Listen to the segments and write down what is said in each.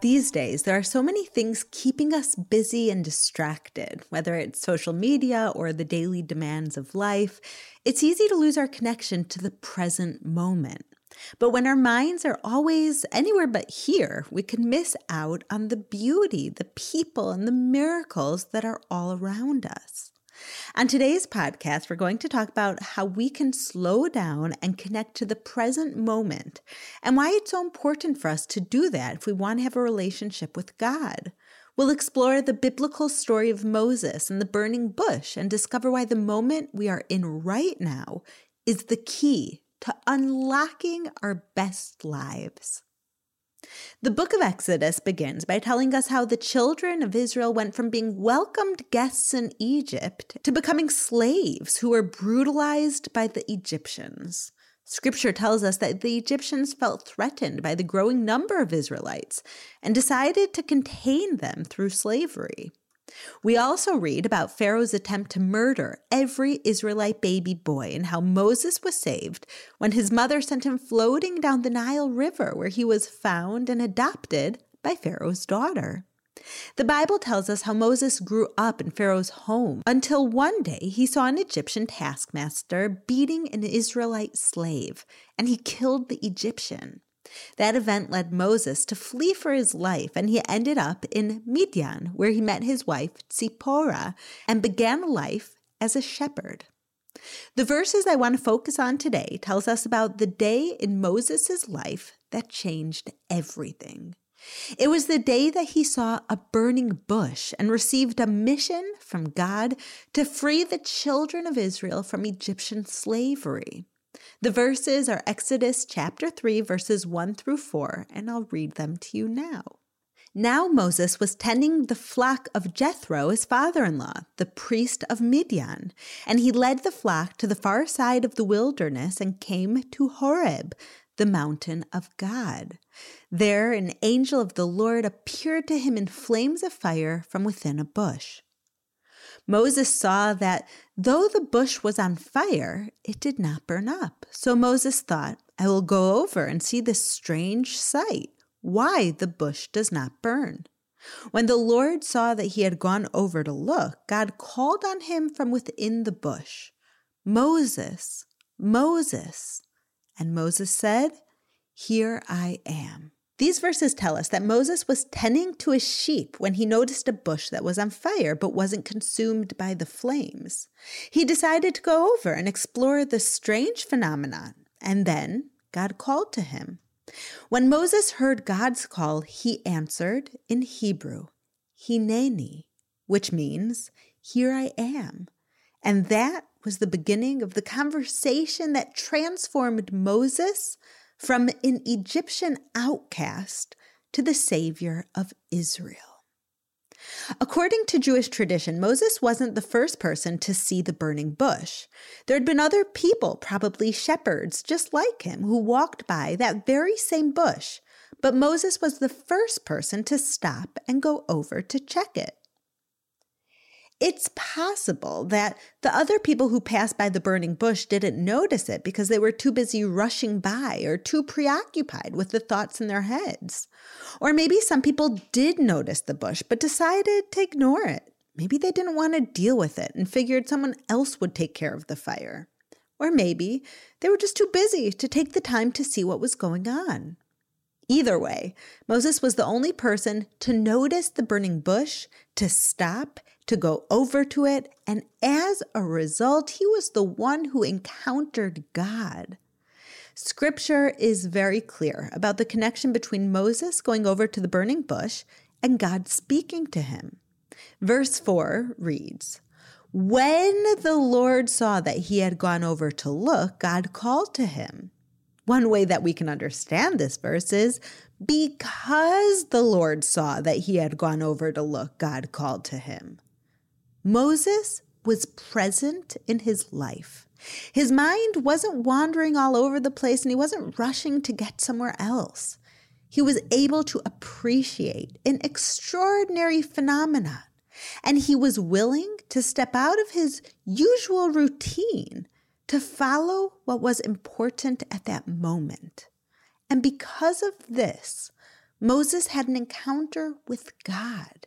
These days, there are so many things keeping us busy and distracted, whether it's social media or the daily demands of life. It's easy to lose our connection to the present moment. But when our minds are always anywhere but here, we can miss out on the beauty, the people, and the miracles that are all around us. On today's podcast, we're going to talk about how we can slow down and connect to the present moment and why it's so important for us to do that if we want to have a relationship with God. We'll explore the biblical story of Moses and the burning bush and discover why the moment we are in right now is the key to unlocking our best lives. The book of Exodus begins by telling us how the children of Israel went from being welcomed guests in Egypt to becoming slaves who were brutalized by the Egyptians. Scripture tells us that the Egyptians felt threatened by the growing number of Israelites and decided to contain them through slavery. We also read about Pharaoh's attempt to murder every Israelite baby boy and how Moses was saved when his mother sent him floating down the Nile River, where he was found and adopted by Pharaoh's daughter. The Bible tells us how Moses grew up in Pharaoh's home until one day he saw an Egyptian taskmaster beating an Israelite slave, and he killed the Egyptian. That event led Moses to flee for his life, and he ended up in Midian, where he met his wife Zipporah and began a life as a shepherd. The verses I want to focus on today tells us about the day in Moses' life that changed everything. It was the day that he saw a burning bush and received a mission from God to free the children of Israel from Egyptian slavery. The verses are Exodus chapter 3, verses 1 through 4, and I'll read them to you now. Now Moses was tending the flock of Jethro, his father in law, the priest of Midian, and he led the flock to the far side of the wilderness and came to Horeb, the mountain of God. There, an angel of the Lord appeared to him in flames of fire from within a bush. Moses saw that though the bush was on fire, it did not burn up. So Moses thought, I will go over and see this strange sight, why the bush does not burn. When the Lord saw that he had gone over to look, God called on him from within the bush, Moses, Moses. And Moses said, Here I am. These verses tell us that Moses was tending to his sheep when he noticed a bush that was on fire but wasn't consumed by the flames. He decided to go over and explore the strange phenomenon, and then God called to him. When Moses heard God's call, he answered in Hebrew, Hineni, which means, Here I am. And that was the beginning of the conversation that transformed Moses from an Egyptian outcast to the Savior of Israel. According to Jewish tradition, Moses wasn't the first person to see the burning bush. There had been other people, probably shepherds just like him, who walked by that very same bush, but Moses was the first person to stop and go over to check it. It's possible that the other people who passed by the burning bush didn't notice it because they were too busy rushing by or too preoccupied with the thoughts in their heads. Or maybe some people did notice the bush but decided to ignore it. Maybe they didn't want to deal with it and figured someone else would take care of the fire. Or maybe they were just too busy to take the time to see what was going on. Either way, Moses was the only person to notice the burning bush, to stop, to go over to it, and as a result, he was the one who encountered God. Scripture is very clear about the connection between Moses going over to the burning bush and God speaking to him. Verse 4 reads, When the Lord saw that he had gone over to look, God called to him. One way that we can understand this verse is because the Lord saw that he had gone over to look, God called to him. Moses was present in his life. His mind wasn't wandering all over the place and he wasn't rushing to get somewhere else. He was able to appreciate an extraordinary phenomenon and he was willing to step out of his usual routine to follow what was important at that moment. And because of this, Moses had an encounter with God,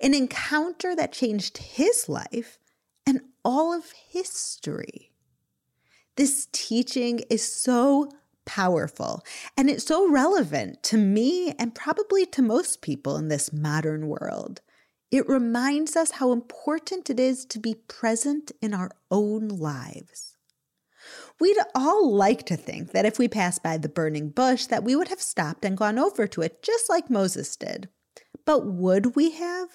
an encounter that changed his life and all of history. This teaching is so powerful and it's so relevant to me and probably to most people in this modern world. It reminds us how important it is to be present in our own lives. We'd all like to think that if we passed by the burning bush that we would have stopped and gone over to it just like Moses did. But would we have?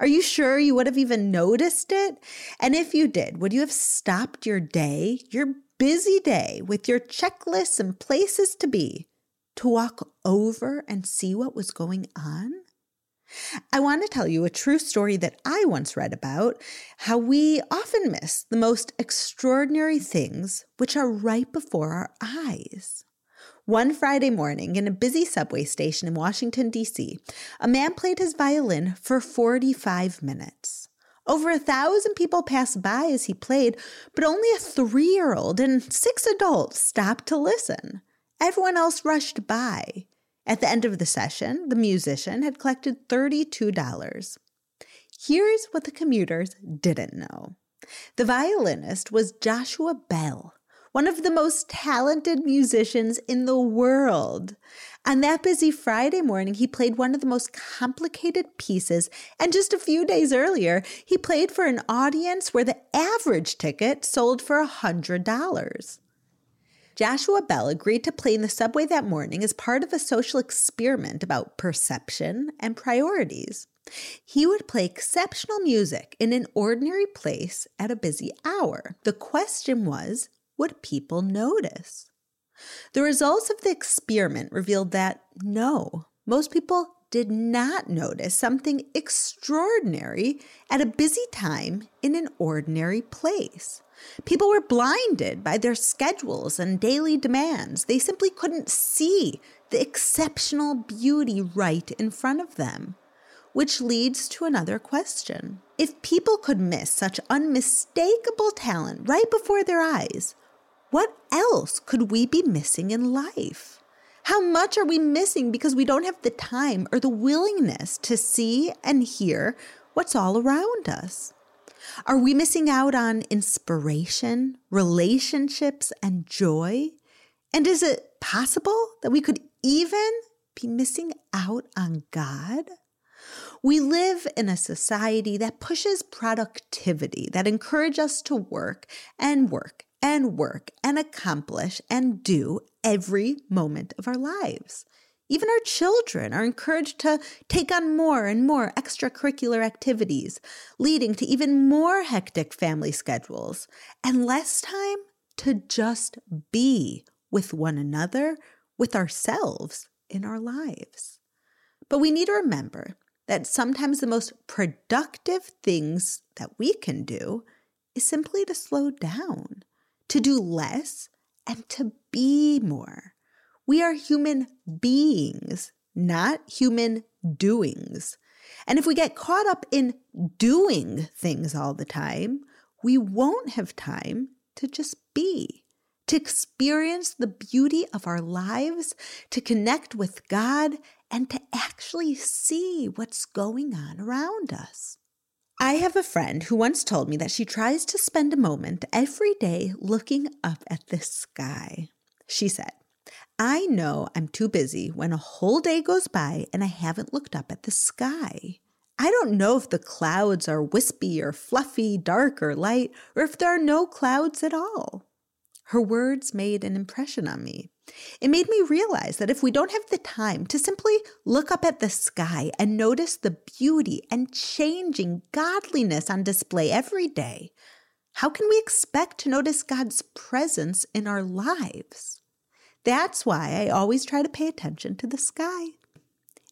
Are you sure you would have even noticed it? And if you did, would you have stopped your day, your busy day with your checklists and places to be, to walk over and see what was going on? I want to tell you a true story that I once read about how we often miss the most extraordinary things which are right before our eyes. One Friday morning in a busy subway station in Washington, D.C., a man played his violin for 45 minutes. Over a thousand people passed by as he played, but only a three year old and six adults stopped to listen. Everyone else rushed by. At the end of the session, the musician had collected $32. Here's what the commuters didn't know the violinist was Joshua Bell, one of the most talented musicians in the world. On that busy Friday morning, he played one of the most complicated pieces, and just a few days earlier, he played for an audience where the average ticket sold for $100. Joshua Bell agreed to play in the subway that morning as part of a social experiment about perception and priorities. He would play exceptional music in an ordinary place at a busy hour. The question was would people notice? The results of the experiment revealed that no, most people did not notice something extraordinary at a busy time in an ordinary place. People were blinded by their schedules and daily demands. They simply couldn't see the exceptional beauty right in front of them. Which leads to another question. If people could miss such unmistakable talent right before their eyes, what else could we be missing in life? How much are we missing because we don't have the time or the willingness to see and hear what's all around us? Are we missing out on inspiration, relationships, and joy? And is it possible that we could even be missing out on God? We live in a society that pushes productivity, that encourages us to work and work and work and accomplish and do every moment of our lives. Even our children are encouraged to take on more and more extracurricular activities, leading to even more hectic family schedules and less time to just be with one another, with ourselves in our lives. But we need to remember that sometimes the most productive things that we can do is simply to slow down to do less, and to be more. We are human beings, not human doings. And if we get caught up in doing things all the time, we won't have time to just be, to experience the beauty of our lives, to connect with God, and to actually see what's going on around us. I have a friend who once told me that she tries to spend a moment every day looking up at the sky. She said, I know I'm too busy when a whole day goes by and I haven't looked up at the sky. I don't know if the clouds are wispy or fluffy, dark or light, or if there are no clouds at all. Her words made an impression on me. It made me realize that if we don't have the time to simply look up at the sky and notice the beauty and changing godliness on display every day, how can we expect to notice God's presence in our lives? That's why I always try to pay attention to the sky.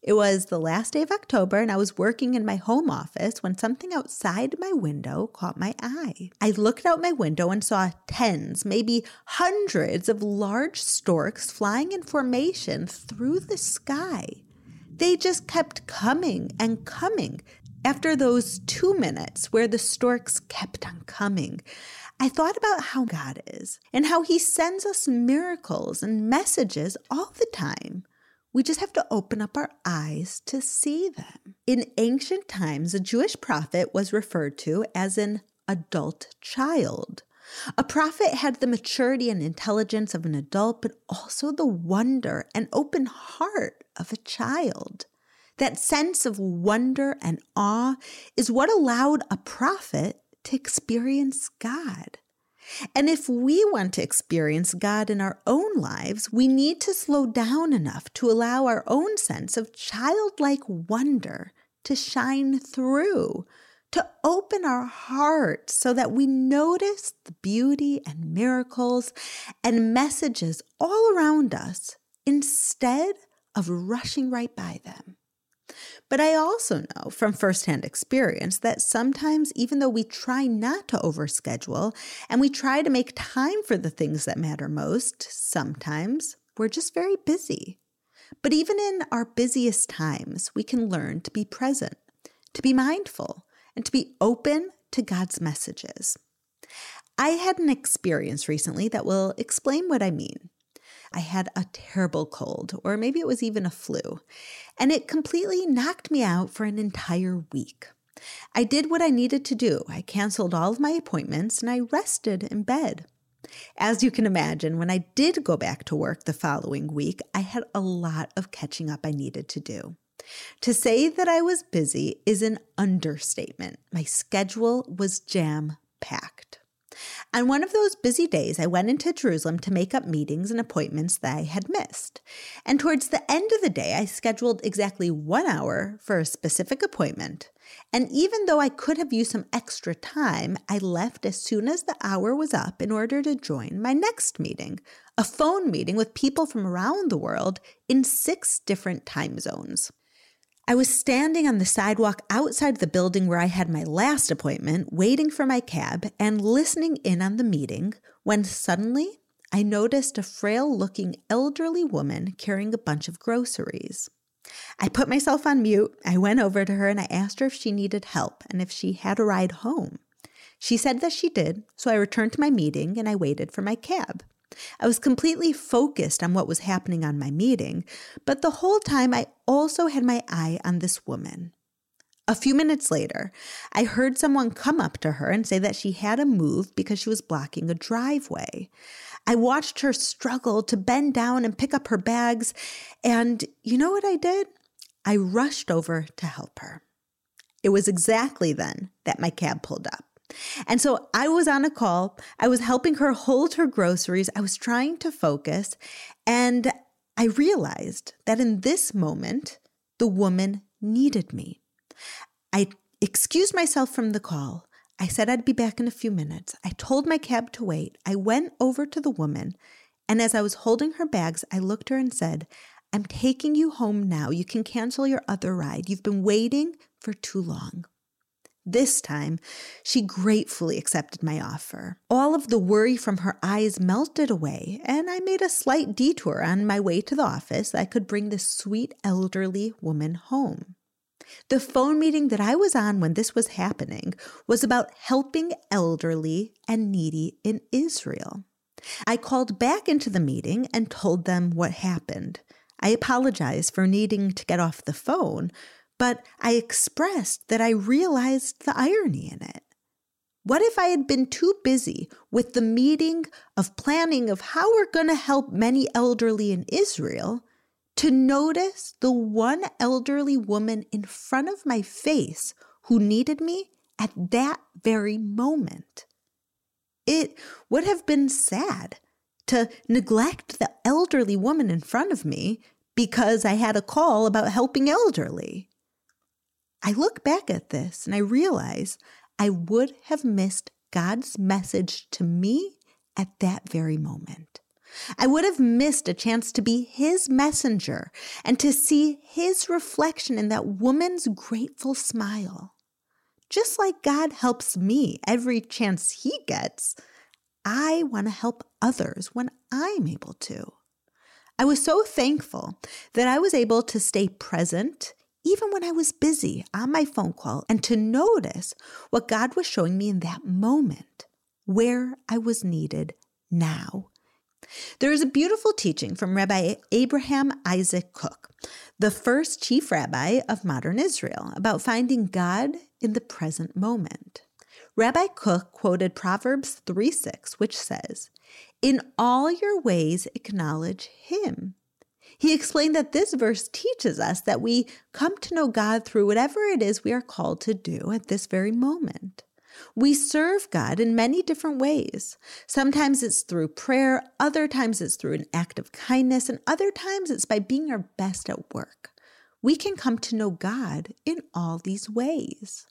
It was the last day of October, and I was working in my home office when something outside my window caught my eye. I looked out my window and saw tens, maybe hundreds of large storks flying in formation through the sky. They just kept coming and coming. After those two minutes where the storks kept on coming, I thought about how God is and how He sends us miracles and messages all the time. We just have to open up our eyes to see them. In ancient times, a Jewish prophet was referred to as an adult child. A prophet had the maturity and intelligence of an adult, but also the wonder and open heart of a child. That sense of wonder and awe is what allowed a prophet to experience God. And if we want to experience God in our own lives, we need to slow down enough to allow our own sense of childlike wonder to shine through, to open our hearts so that we notice the beauty and miracles and messages all around us instead of rushing right by them. But I also know from firsthand experience that sometimes, even though we try not to overschedule and we try to make time for the things that matter most, sometimes we're just very busy. But even in our busiest times, we can learn to be present, to be mindful, and to be open to God's messages. I had an experience recently that will explain what I mean. I had a terrible cold, or maybe it was even a flu, and it completely knocked me out for an entire week. I did what I needed to do. I canceled all of my appointments and I rested in bed. As you can imagine, when I did go back to work the following week, I had a lot of catching up I needed to do. To say that I was busy is an understatement. My schedule was jam packed. On one of those busy days, I went into Jerusalem to make up meetings and appointments that I had missed. And towards the end of the day, I scheduled exactly one hour for a specific appointment. And even though I could have used some extra time, I left as soon as the hour was up in order to join my next meeting, a phone meeting with people from around the world in six different time zones. I was standing on the sidewalk outside the building where I had my last appointment, waiting for my cab and listening in on the meeting, when suddenly I noticed a frail looking elderly woman carrying a bunch of groceries. I put myself on mute. I went over to her and I asked her if she needed help and if she had a ride home. She said that she did, so I returned to my meeting and I waited for my cab. I was completely focused on what was happening on my meeting, but the whole time I also had my eye on this woman. A few minutes later, I heard someone come up to her and say that she had to move because she was blocking a driveway. I watched her struggle to bend down and pick up her bags, and you know what I did? I rushed over to help her. It was exactly then that my cab pulled up. And so I was on a call. I was helping her hold her groceries. I was trying to focus. And I realized that in this moment, the woman needed me. I excused myself from the call. I said I'd be back in a few minutes. I told my cab to wait. I went over to the woman. And as I was holding her bags, I looked her and said, I'm taking you home now. You can cancel your other ride. You've been waiting for too long. This time, she gratefully accepted my offer. All of the worry from her eyes melted away, and I made a slight detour on my way to the office I could bring this sweet elderly woman home. The phone meeting that I was on when this was happening was about helping elderly and needy in Israel. I called back into the meeting and told them what happened. I apologized for needing to get off the phone, but I expressed that I realized the irony in it. What if I had been too busy with the meeting of planning of how we're going to help many elderly in Israel to notice the one elderly woman in front of my face who needed me at that very moment? It would have been sad to neglect the elderly woman in front of me because I had a call about helping elderly. I look back at this and I realize I would have missed God's message to me at that very moment. I would have missed a chance to be his messenger and to see his reflection in that woman's grateful smile. Just like God helps me every chance he gets, I want to help others when I'm able to. I was so thankful that I was able to stay present even when I was busy on my phone call and to notice what God was showing me in that moment, where I was needed now. There is a beautiful teaching from Rabbi Abraham Isaac Kook, the first chief rabbi of modern Israel, about finding God in the present moment. Rabbi Kook quoted Proverbs 3 6, which says, In all your ways acknowledge him. He explained that this verse teaches us that we come to know God through whatever it is we are called to do at this very moment. We serve God in many different ways. Sometimes it's through prayer, other times it's through an act of kindness, and other times it's by being our best at work. We can come to know God in all these ways.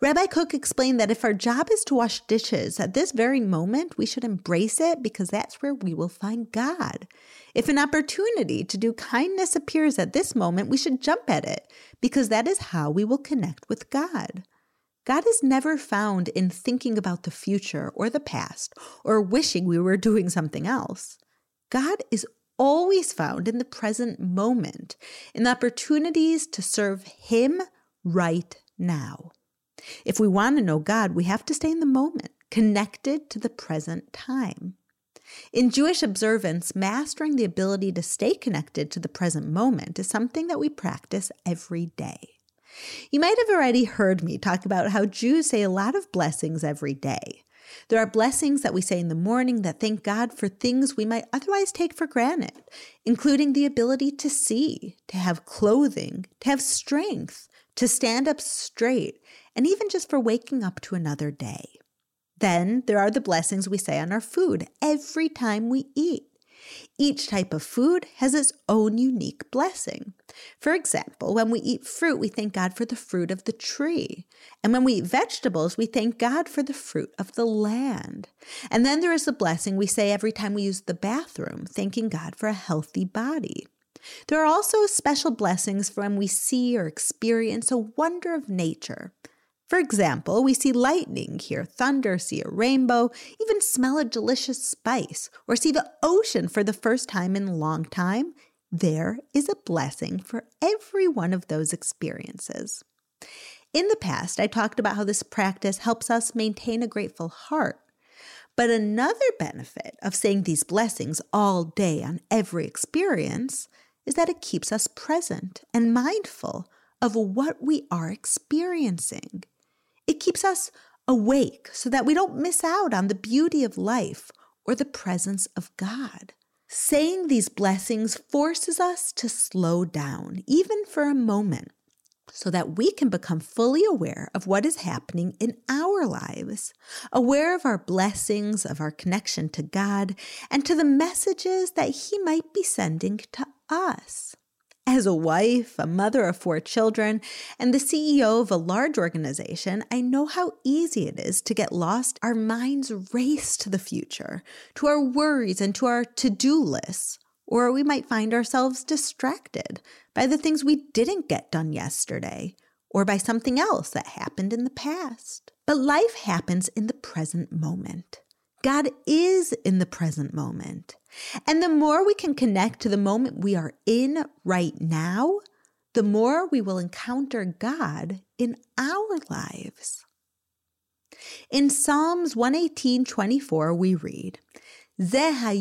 Rabbi Kook explained that if our job is to wash dishes at this very moment, we should embrace it because that's where we will find God. If an opportunity to do kindness appears at this moment, we should jump at it because that is how we will connect with God. God is never found in thinking about the future or the past or wishing we were doing something else. God is always found in the present moment, in the opportunities to serve Him right now. If we want to know God, we have to stay in the moment, connected to the present time. In Jewish observance, mastering the ability to stay connected to the present moment is something that we practice every day. You might have already heard me talk about how Jews say a lot of blessings every day. There are blessings that we say in the morning that thank God for things we might otherwise take for granted, including the ability to see, to have clothing, to have strength, to stand up straight, and even just for waking up to another day. Then there are the blessings we say on our food every time we eat. Each type of food has its own unique blessing. For example, when we eat fruit, we thank God for the fruit of the tree. And when we eat vegetables, we thank God for the fruit of the land. And then there is the blessing we say every time we use the bathroom, thanking God for a healthy body. There are also special blessings for when we see or experience a wonder of nature. For example, we see lightning, hear thunder, see a rainbow, even smell a delicious spice, or see the ocean for the first time in a long time. There is a blessing for every one of those experiences. In the past, I talked about how this practice helps us maintain a grateful heart. But another benefit of saying these blessings all day on every experience is that it keeps us present and mindful of what we are experiencing. It keeps us awake so that we don't miss out on the beauty of life or the presence of God. Saying these blessings forces us to slow down, even for a moment, so that we can become fully aware of what is happening in our lives, aware of our blessings, of our connection to God, and to the messages that He might be sending to us. As a wife, a mother of four children, and the CEO of a large organization, I know how easy it is to get lost. Our minds race to the future, to our worries, and to our to do lists. Or we might find ourselves distracted by the things we didn't get done yesterday, or by something else that happened in the past. But life happens in the present moment. God is in the present moment. And the more we can connect to the moment we are in right now, the more we will encounter God in our lives. In Psalms 118 24, we read, This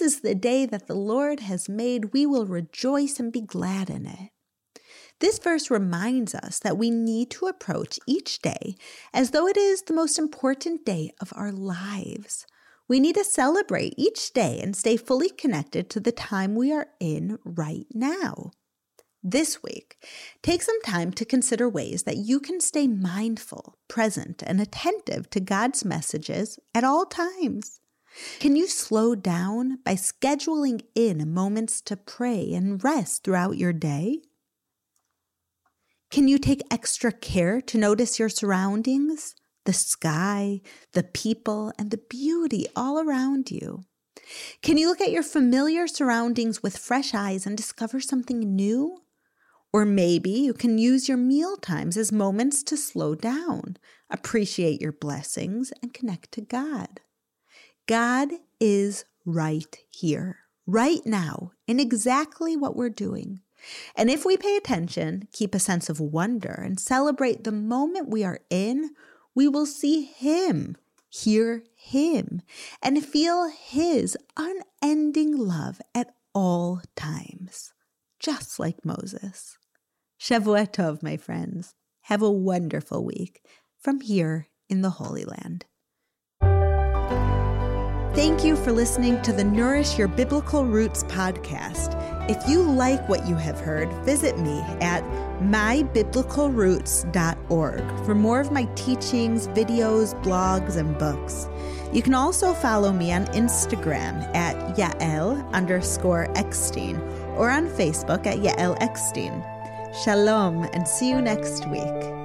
is the day that the Lord has made. We will rejoice and be glad in it. This verse reminds us that we need to approach each day as though it is the most important day of our lives. We need to celebrate each day and stay fully connected to the time we are in right now. This week, take some time to consider ways that you can stay mindful, present, and attentive to God's messages at all times. Can you slow down by scheduling in moments to pray and rest throughout your day? Can you take extra care to notice your surroundings, the sky, the people, and the beauty all around you? Can you look at your familiar surroundings with fresh eyes and discover something new? Or maybe you can use your meal times as moments to slow down, appreciate your blessings, and connect to God. God is right here, right now, in exactly what we're doing. And if we pay attention, keep a sense of wonder, and celebrate the moment we are in, we will see Him, hear Him, and feel His unending love at all times, just like Moses. Shavua Tov, my friends. Have a wonderful week from here in the Holy Land. Thank you for listening to the Nourish Your Biblical Roots podcast. If you like what you have heard, visit me at mybiblicalroots.org for more of my teachings, videos, blogs, and books. You can also follow me on Instagram at Yael underscore Eckstein or on Facebook at Yael Eckstein. Shalom and see you next week.